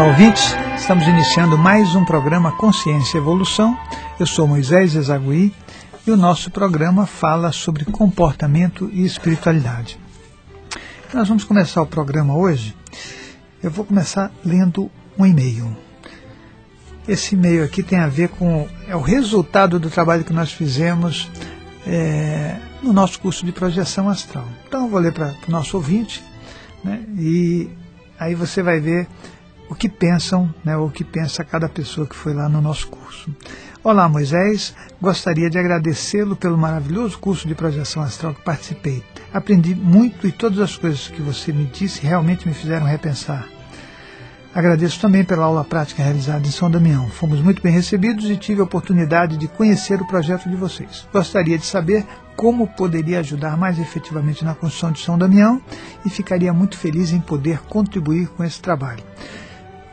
Olá, ouvintes. Estamos iniciando mais um programa Consciência e Evolução. Eu sou Moisés Ezagui e o nosso programa fala sobre comportamento e espiritualidade. Nós vamos começar o programa hoje. Eu vou começar lendo um e-mail. Esse e-mail aqui tem a ver com é o resultado do trabalho que nós fizemos é, no nosso curso de projeção astral. Então eu vou ler para o nosso ouvinte né, e aí você vai ver o que pensam, né, o que pensa cada pessoa que foi lá no nosso curso. Olá, Moisés. Gostaria de agradecê-lo pelo maravilhoso curso de projeção astral que participei. Aprendi muito e todas as coisas que você me disse realmente me fizeram repensar. Agradeço também pela aula prática realizada em São Damião. Fomos muito bem recebidos e tive a oportunidade de conhecer o projeto de vocês. Gostaria de saber como poderia ajudar mais efetivamente na construção de São Damião e ficaria muito feliz em poder contribuir com esse trabalho.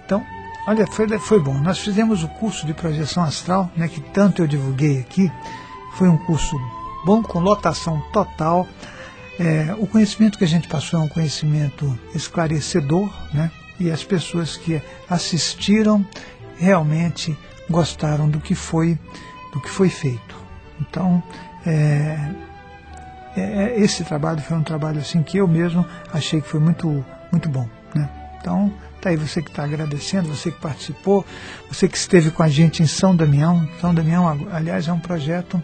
Então, olha, foi, foi bom. Nós fizemos o curso de projeção astral, né, que tanto eu divulguei aqui. Foi um curso bom, com lotação total. É, o conhecimento que a gente passou é um conhecimento esclarecedor, né? E as pessoas que assistiram realmente gostaram do que foi, do que foi feito. Então, é, é, esse trabalho foi um trabalho assim que eu mesmo achei que foi muito, muito bom, né? Então, Está aí você que está agradecendo, você que participou, você que esteve com a gente em São Damião. São Damião, aliás, é um projeto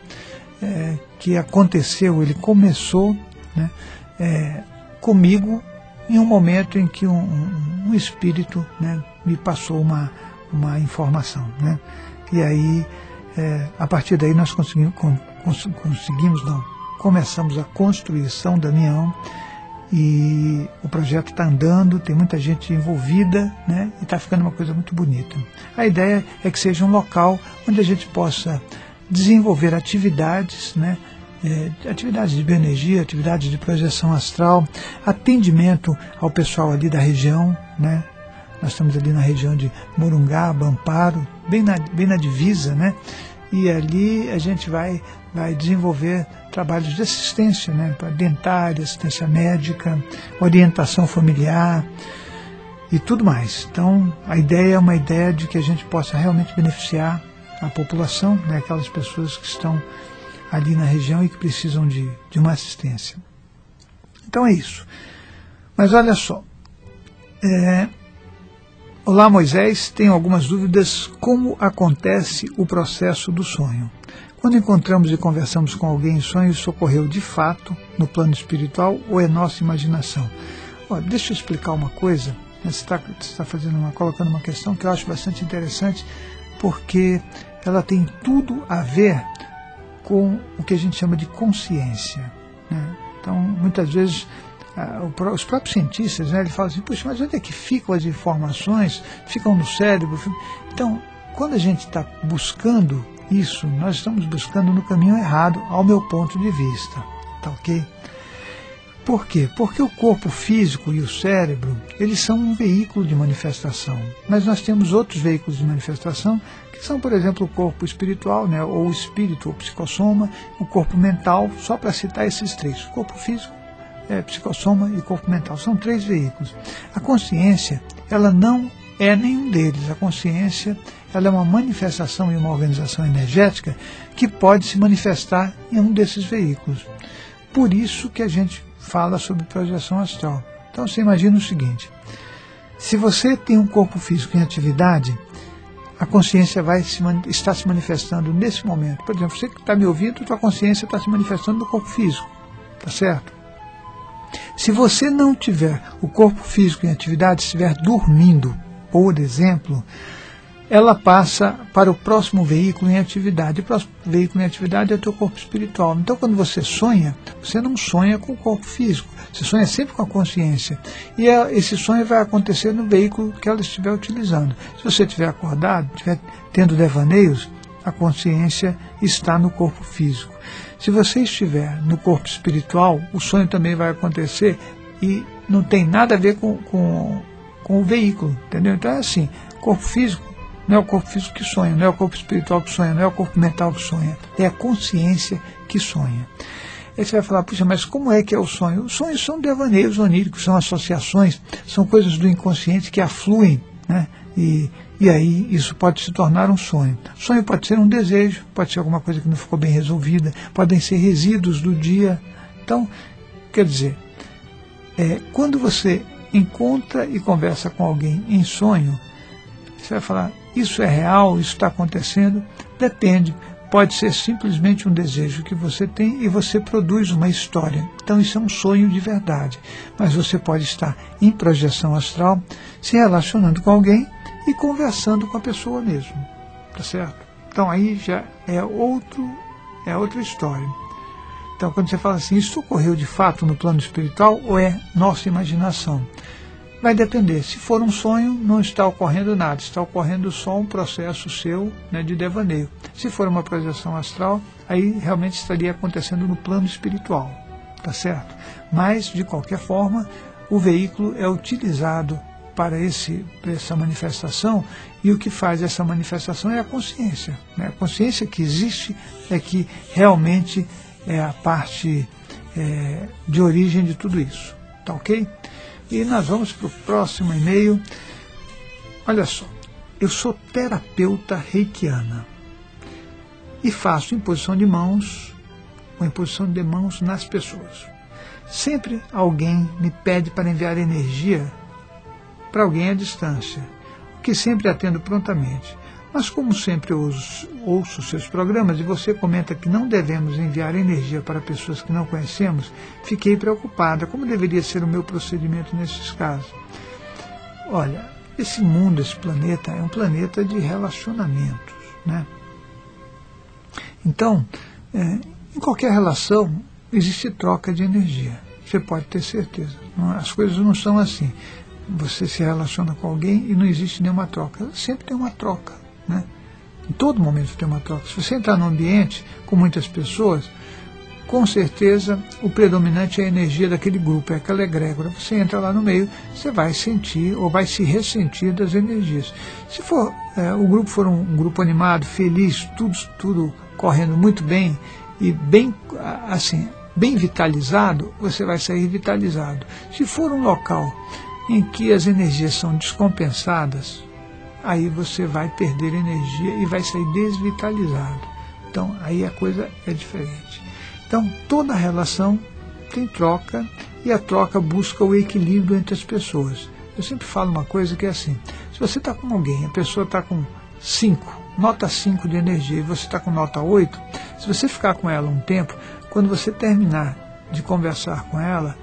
é, que aconteceu, ele começou né, é, comigo em um momento em que um, um, espírito né, me passou uma, uma informação. Né? E aí, é, a partir daí, nós conseguimos, conseguimos, não, começamos a construir São Damião e o projeto está andando, tem muita gente envolvida né, e está ficando uma coisa muito bonita. A ideia é que seja um local onde a gente possa desenvolver atividades, né, é, atividades de bioenergia, atividades de projeção astral, atendimento ao pessoal ali da região, né, nós estamos ali na região de Morungaba, Amparo, bem na, bem na divisa, né? E ali a gente vai vai desenvolver trabalhos de assistência, né, para dentária, assistência médica, orientação familiar e tudo mais. Então, a ideia é uma ideia de que a gente possa realmente beneficiar a população, né, aquelas pessoas que estão ali na região e que precisam de, de uma assistência. Então é isso. Mas olha só. É, Olá Moisés, tenho algumas dúvidas como acontece o processo do sonho. Quando encontramos e conversamos com alguém em sonho, isso ocorreu de fato no plano espiritual ou é nossa imaginação? Ó, deixa eu explicar uma coisa. Você está, está fazendo uma, colocando uma questão que eu acho bastante interessante, porque ela tem tudo a ver com o que a gente chama de consciência. Né? Então, muitas vezes os próprios cientistas, né, eles falam assim, puxa, mas onde é que ficam as informações? Ficam no cérebro? Então, quando a gente está buscando isso, nós estamos buscando no caminho errado, ao meu ponto de vista. Tá ok? Por quê? Porque o corpo físico e o cérebro, eles são um veículo de manifestação. Mas nós temos outros veículos de manifestação, que são, por exemplo, o corpo espiritual, né, ou o espírito, ou psicossoma, o corpo mental, só para citar esses três. Corpo físico, é, psicossoma e corpo mental. São três veículos. A consciência, ela não é nenhum deles. A consciência ela é uma manifestação e uma organização energética que pode se manifestar em um desses veículos. Por isso que a gente fala sobre projeção astral. Então você imagina o seguinte: se você tem um corpo físico em atividade, a consciência vai se, se manifestando nesse momento. Por exemplo, você que está me ouvindo, sua consciência está se manifestando no corpo físico, tá certo? Se você não tiver o corpo físico em atividade, estiver dormindo, por exemplo, ela passa para o próximo veículo em atividade. O próximo veículo em atividade é o teu corpo espiritual. Então, quando você sonha, você não sonha com o corpo físico, você sonha sempre com a consciência. E esse sonho vai acontecer no veículo que ela estiver utilizando. Se você estiver acordado, estiver tendo devaneios, a consciência está no corpo físico. Se você estiver no corpo espiritual, o sonho também vai acontecer e não tem nada a ver com, com, com o veículo, entendeu? Então é assim, corpo físico não é o corpo físico que sonha, não é o corpo espiritual que sonha, não é o corpo mental que sonha, é a consciência que sonha. Aí você vai falar, puxa, mas como é que é o sonho? Os sonhos são devaneios oníricos, são associações, são coisas do inconsciente que afluem né, E, e aí isso pode se tornar um sonho. Sonho pode ser um desejo, pode ser alguma coisa que não ficou bem resolvida, podem ser resíduos do dia. Então, quer dizer, é, quando você encontra e conversa com alguém em sonho, você vai falar, isso é real, isso está acontecendo? Depende. Pode ser simplesmente um desejo que você tem e você produz uma história. Então isso é um sonho de verdade. Mas você pode estar em projeção astral, se relacionando com alguém e conversando com a pessoa mesmo. Tá certo? Então aí já é outro é outra história. Então quando você fala assim, isso ocorreu de fato no plano espiritual ou é nossa imaginação? Vai depender. Se for um sonho, não está ocorrendo nada, está ocorrendo só um processo seu né, de devaneio. Se for uma projeção astral, aí realmente estaria acontecendo no plano espiritual, tá certo? Mas, de qualquer forma, o veículo é utilizado para esse, essa manifestação e o que faz essa manifestação é a consciência. Né? A consciência que existe é que realmente é a parte é, de origem de tudo isso. Tá ok? E nós vamos para o próximo e-mail. Olha só, eu sou terapeuta reikiana e faço imposição de mãos, ou imposição de mãos nas pessoas. Sempre alguém me pede para enviar energia para alguém à distância, o que sempre atendo prontamente. Mas como sempre ouço, ouço seus programas e você comenta que não devemos enviar energia para pessoas que não conhecemos, fiquei preocupada. Como deveria ser o meu procedimento nesses casos? Olha, esse mundo, esse planeta, é um planeta de relacionamentos. Né? Então, é, em qualquer relação, existe troca de energia. Você pode ter certeza. As coisas não são assim. Você se relaciona com alguém e não existe nenhuma troca. Sempre tem uma troca. Né? Em todo momento tem uma troca. Se você entrar num ambiente com muitas pessoas, com certeza o predominante é a energia daquele grupo, é aquela egrégora. Você entra lá no meio, você vai sentir ou vai se ressentir das energias. Se for é, o grupo for um, um grupo animado, feliz, tudo, tudo correndo muito bem e bem assim, bem vitalizado, você vai sair vitalizado. Se for um local em que as energias são descompensadas, aí você vai perder energia e vai sair desvitalizado. Então, aí a coisa é diferente. Então, toda relação tem troca e a troca busca o equilíbrio entre as pessoas. Eu sempre falo uma coisa que é assim: se você está com alguém, a pessoa está com 5, nota 5 de energia, e você está com nota 8, se você ficar com ela um tempo, quando você terminar de conversar com ela,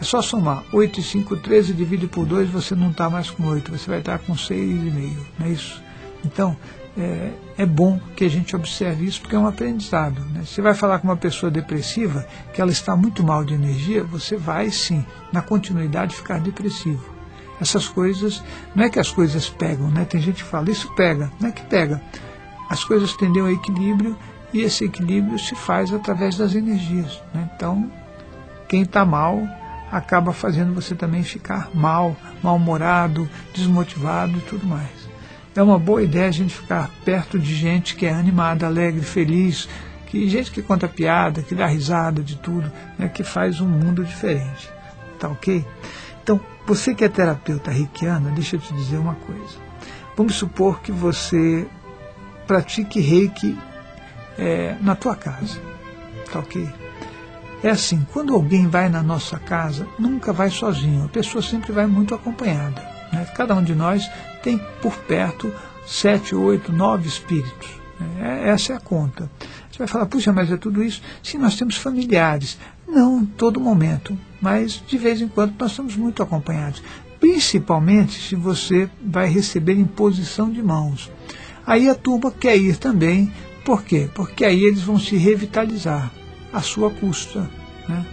é só somar 8 e 5, 13, divide por 2, você não está mais com 8, você vai estar com 6,5, não é isso? Então, é, é, bom que a gente observe isso, porque é um aprendizado. Né? Você vai falar com uma pessoa depressiva, que ela está muito mal de energia, você vai sim, na continuidade, ficar depressivo. Essas coisas, não é que as coisas pegam, né? tem gente que fala, isso pega, não é que pega. As coisas tendem ao equilíbrio e esse equilíbrio se faz através das energias. Né? Então, quem está mal acaba fazendo você também ficar mal, mal-humorado, desmotivado e tudo mais. É uma boa ideia a gente ficar perto de gente que é animada, alegre, feliz, que gente que conta piada, que dá risada de tudo, né, que faz um mundo diferente. Tá ok? Então, você que é terapeuta reikiana, deixa eu te dizer uma coisa. Vamos supor que você pratique reiki é, na tua casa. Tá ok? É assim, quando alguém vai na nossa casa, nunca vai sozinho, a pessoa sempre vai muito acompanhada. Né? Cada um de nós tem por perto sete, oito, nove espíritos. Né? É, essa é a conta. Você vai falar, puxa, mas é tudo isso? Sim, nós temos familiares. Não todo momento, mas de vez em quando nós estamos muito acompanhados. Principalmente se você vai receber imposição de mãos. Aí a turma quer ir também. Por quê? Porque aí eles vão se revitalizar à sua custa. Né?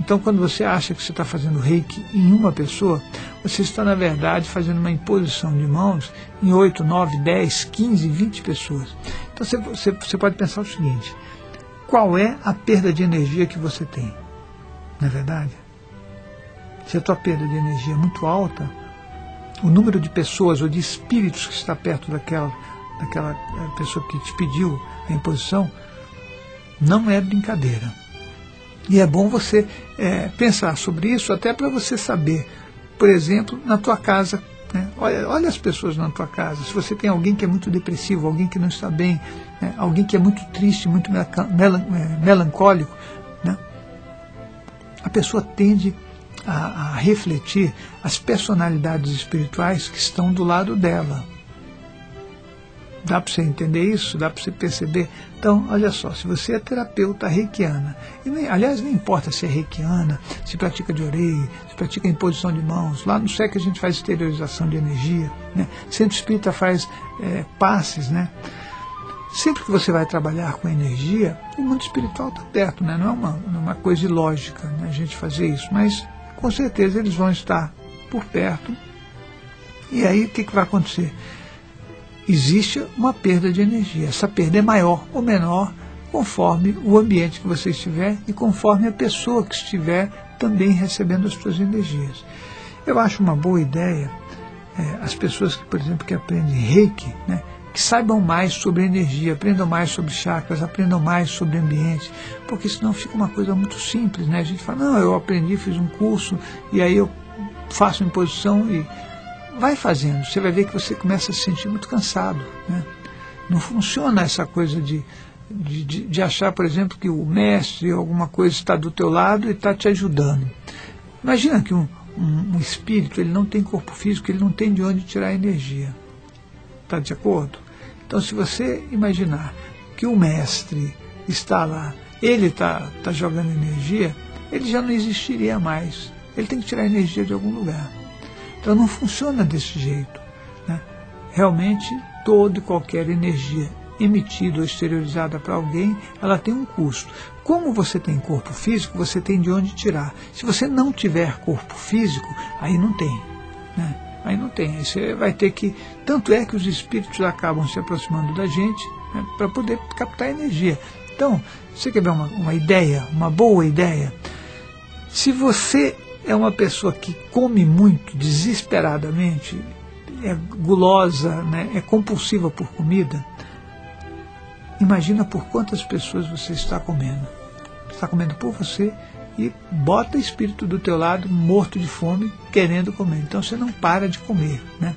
Então, quando você acha que você está fazendo reiki em uma pessoa, você está, na verdade, fazendo uma imposição de mãos em 8, 9, 10, 15, 20 pessoas. Então, você, você, você pode pensar o seguinte: qual é a perda de energia que você tem? Não é verdade? Se a tua perda de energia é muito alta, o número de pessoas ou de espíritos que está perto daquela, daquela eh, pessoa que te pediu a imposição não é brincadeira. E é bom você é, pensar sobre isso até para você saber, por exemplo, na tua casa, Né? Olha, olha as pessoas na tua casa. Se você tem alguém que é muito depressivo, alguém que não está bem, né? alguém que é muito triste, muito é, melancólico, né? a pessoa tende a, a refletir as personalidades espirituais que estão do lado dela. Dá para você entender isso? Dá para você perceber? Então, olha só, se você é terapeuta reikiana, e nem, aliás, não importa se é reikiana, se pratica de orei, se pratica imposição de mãos, lá no SEC a gente faz exteriorização de energia, né? Centro Espírita faz é, passes, né? Sempre que você vai trabalhar com energia, o mundo espiritual está perto, né? não, é uma, é uma coisa ilógica né, a gente fazer isso, mas com certeza eles vão estar por perto. E aí o que, que vai acontecer? Existe uma perda de energia. Essa perda é maior ou menor conforme o ambiente que você estiver e conforme a pessoa que estiver também recebendo as suas energias. Eu acho uma boa ideia é, as pessoas que, por exemplo, que aprendem reiki, né, que saibam mais sobre energia, aprendam mais sobre chakras, aprendam mais sobre ambiente, porque senão fica uma coisa muito simples, né? A gente fala, não, eu aprendi, fiz um curso, e aí eu faço imposição e vai fazendo. Você vai ver que você começa a se sentir muito cansado, né? Não funciona essa coisa de, de, de, de achar, por exemplo, que o mestre ou alguma coisa está do teu lado e está te ajudando. Imagina que um, um, um espírito ele não tem corpo físico, ele não tem de onde tirar energia. Está de acordo? Então, se você imaginar que o mestre está lá, ele está tá jogando energia, ele já não existiria mais. Ele tem que tirar energia de algum lugar. Então, não funciona desse jeito. Né? Realmente, toda e qualquer energia emitida ou exteriorizada para alguém, ela tem um custo. Como você tem corpo físico, você tem de onde tirar. Se você não tiver corpo físico, aí não tem. Né? Aí não tem. Aí você vai ter que. Tanto é que os espíritos acabam se aproximando da gente né, para poder captar energia. Então, você quer ver uma, uma ideia, uma boa ideia? Se você é uma pessoa que come muito desesperadamente, é gulosa, né, é compulsiva por comida, imagina por quantas pessoas você está comendo. Está comendo por você e bota espírito do teu lado, morto de fome, querendo comer. Então você não para de comer, né?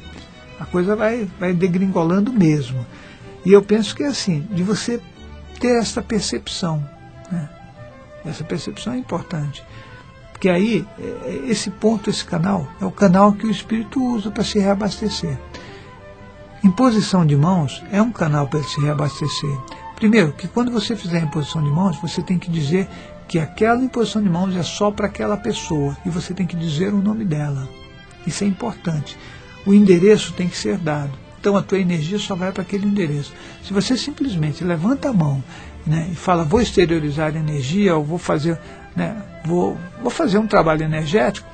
A coisa vai, vai degringolando mesmo. E eu penso que é assim, de você ter essa percepção, né? Essa percepção é importante. Porque aí, é, é, esse ponto, esse canal, é o canal que o espírito usa para se reabastecer. Imposição de mãos é um canal para se reabastecer. Primeiro, que quando você fizer a imposição de mãos, você tem que dizer que aquela imposição de mãos é só para aquela pessoa e você tem que dizer o nome dela. Isso é importante. O endereço tem que ser dado. Então a tua energia só vai para aquele endereço. Se você simplesmente levanta a mão né, e fala, vou exteriorizar energia, ou vou fazer, né, vou, vou fazer um trabalho energético,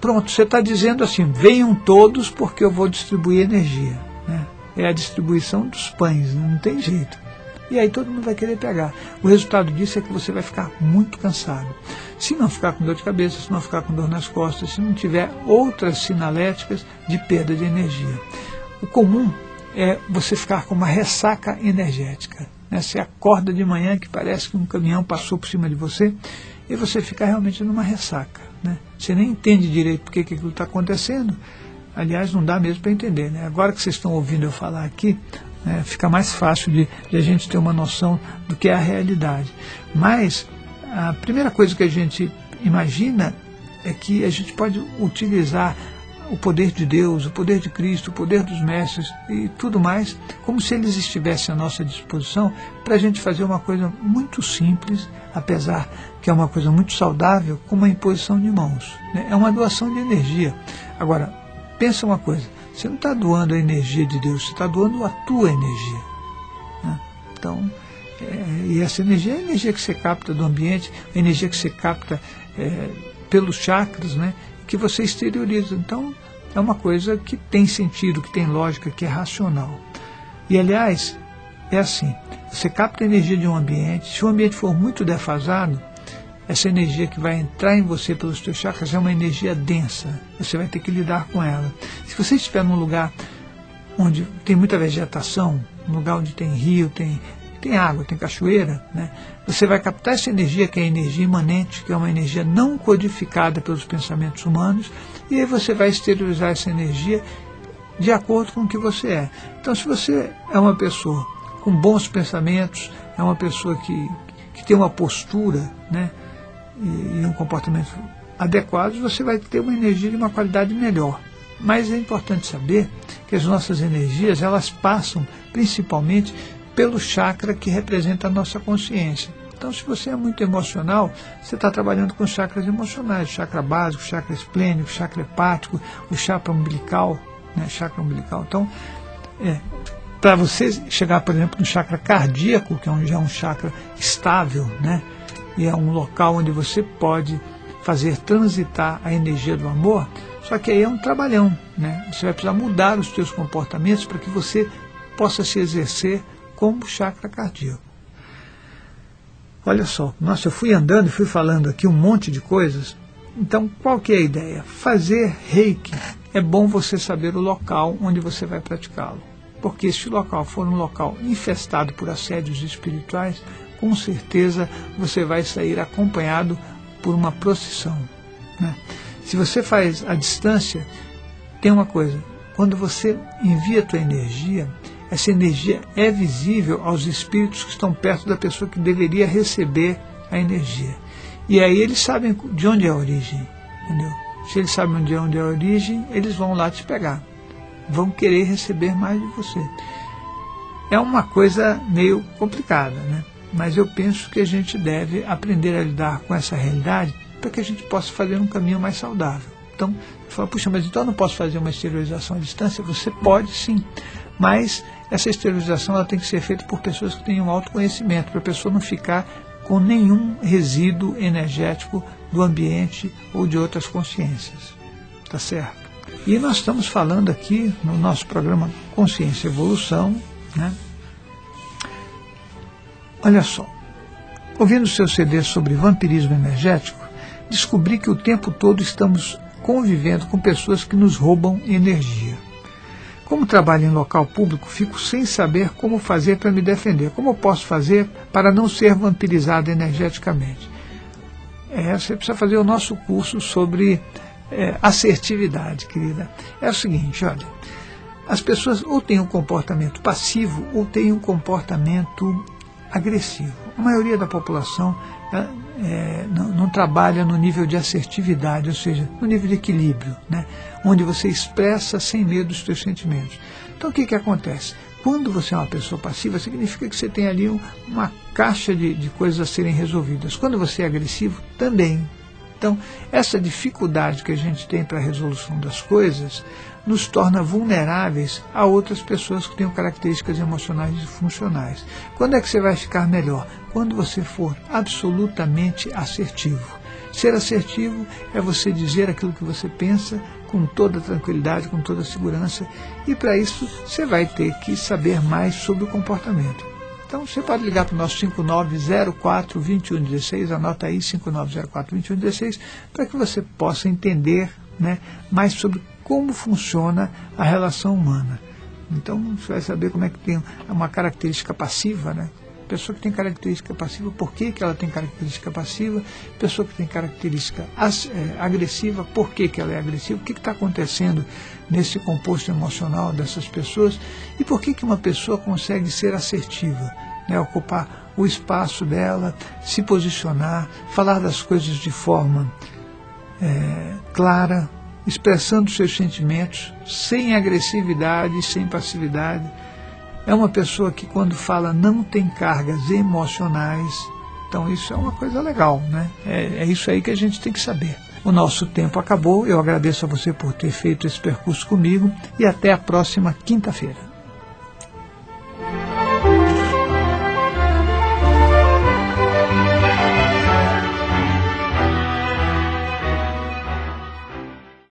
pronto, você está dizendo assim, venham todos porque eu vou distribuir energia. Né? É a distribuição dos pães, não tem jeito. E aí todo mundo vai querer pegar. O resultado disso é que você vai ficar muito cansado. Se não ficar com dor de cabeça, se não ficar com dor nas costas, se não tiver outras sinaléticas de perda de energia. O comum é você ficar com uma ressaca energética. Né? Você acorda de manhã que parece que um caminhão passou por cima de você e você fica realmente numa ressaca. Né? Você nem entende direito por que aquilo está acontecendo. Aliás, não dá mesmo para entender. Né? Agora que vocês estão ouvindo eu falar aqui, né, fica mais fácil de, de a gente ter uma noção do que é a realidade. Mas a primeira coisa que a gente imagina é que a gente pode utilizar o poder de Deus, o poder de Cristo, o poder dos mestres e tudo mais, como se eles estivessem à nossa disposição para a gente fazer uma coisa muito simples, apesar que é uma coisa muito saudável, como a imposição de mãos. Né? É uma doação de energia. Agora, pensa uma coisa: você não está doando a energia de Deus, você está doando a tua energia. Né? Então, é, e essa energia é a energia que você capta do ambiente, a energia que você capta é, pelos chakras, né? Que você exterioriza. Então, é uma coisa que tem sentido, que tem lógica, que é racional. E, aliás, é assim: você capta a energia de um ambiente, se o ambiente for muito defasado, essa energia que vai entrar em você pelos teus chakras é uma energia densa. Você vai ter que lidar com ela. Se você estiver num lugar onde tem muita vegetação, um lugar onde tem rio, tem tem água, tem cachoeira, né? você vai captar essa energia, que é a energia imanente, que é uma energia não codificada pelos pensamentos humanos, e aí você vai exteriorizar essa energia de acordo com o que você é. Então, se você é uma pessoa com bons pensamentos, é uma pessoa que, que tem uma postura né, e, e um comportamento adequados, você vai ter uma energia de uma qualidade melhor. Mas é importante saber que as nossas energias elas passam principalmente pelo chakra que representa a nossa consciência. Então, se você é muito emocional, você está trabalhando com chakras emocionais, chakra básico, chakra esplênico, chakra hepático, o chakra umbilical, né, chakra umbilical. Então, é, para você chegar, por exemplo, no chakra cardíaco, que é um, já é um chakra estável, né, e é um local onde você pode fazer transitar a energia do amor, só que aí é um trabalhão, né? Você vai precisar mudar os seus comportamentos para que você possa se exercer como chakra cardíaco. Olha só, nossa, eu fui andando e fui falando aqui um monte de coisas. Então, qual que é a ideia? Fazer reiki é bom você saber o local onde você vai praticá-lo. Porque se o local for um local infestado por assédios espirituais, com certeza você vai sair acompanhado por uma procissão. Né? Se você faz a distância, tem uma coisa: quando você envia a tua energia, essa energia é visível aos espíritos que estão perto da pessoa que deveria receber a energia. E aí eles sabem de onde é a origem, entendeu? Se eles sabem de onde é a origem, eles vão lá te pegar. Vão querer receber mais de você. É uma coisa meio complicada, né? mas eu penso que a gente deve aprender a lidar com essa realidade para que a gente possa fazer um caminho mais saudável. Então, fala, puxa, mas então eu não posso fazer uma esterilização à distância? Você pode sim, mas essa esterilização ela tem que ser feita por pessoas que tenham autoconhecimento, para a pessoa não ficar com nenhum resíduo energético do ambiente ou de outras consciências. Tá certo? E nós estamos falando aqui no nosso programa Consciência e Evolução, né? Olha só, ouvindo seu CD sobre vampirismo energético, descobri que o tempo todo estamos convivendo com pessoas que nos roubam energia. Como trabalho em local público, fico sem saber como fazer para me defender. Como eu posso fazer para não ser vampirizado energeticamente? É, você precisa fazer o nosso curso sobre é, assertividade, querida. É o seguinte, olha, as pessoas ou têm um comportamento passivo ou têm um comportamento agressivo. A maioria da população é, não, não, trabalha no nível de assertividade, ou seja, no nível de equilíbrio, né? onde você expressa sem medo os seus sentimentos. Então o que, que acontece? Quando você é uma pessoa passiva, significa que você tem ali um, uma caixa de, de coisas a serem resolvidas. Quando você é agressivo, também. Então, essa dificuldade que a gente tem para a resolução das coisas nos torna vulneráveis a outras pessoas que tenham características emocionais disfuncionais. Quando é que você vai ficar melhor? Quando você for absolutamente assertivo. Ser assertivo é você dizer aquilo que você pensa com toda tranquilidade, com toda segurança, e para isso você vai ter que saber mais sobre o comportamento. Então você pode ligar para o nosso 5904 2116, anota aí 5904 2116, para que você possa entender né, mais sobre como funciona a relação humana. Então você vai saber como é que tem uma característica passiva, né? Pessoa que tem característica passiva, por que, que ela tem característica passiva? Pessoa que tem característica é, agressiva, por que, que ela é agressiva? O que está acontecendo nesse composto emocional dessas pessoas? E por que, que uma pessoa consegue ser assertiva? Né? Ocupar o espaço dela, se posicionar, falar das coisas de forma é, clara, expressando seus sentimentos, sem agressividade, sem passividade. É uma pessoa que, quando fala, não tem cargas emocionais. Então, isso é uma coisa legal, né? É, é isso aí que a gente tem que saber. O nosso tempo acabou. Eu agradeço a você por ter feito esse percurso comigo e até a próxima quinta-feira.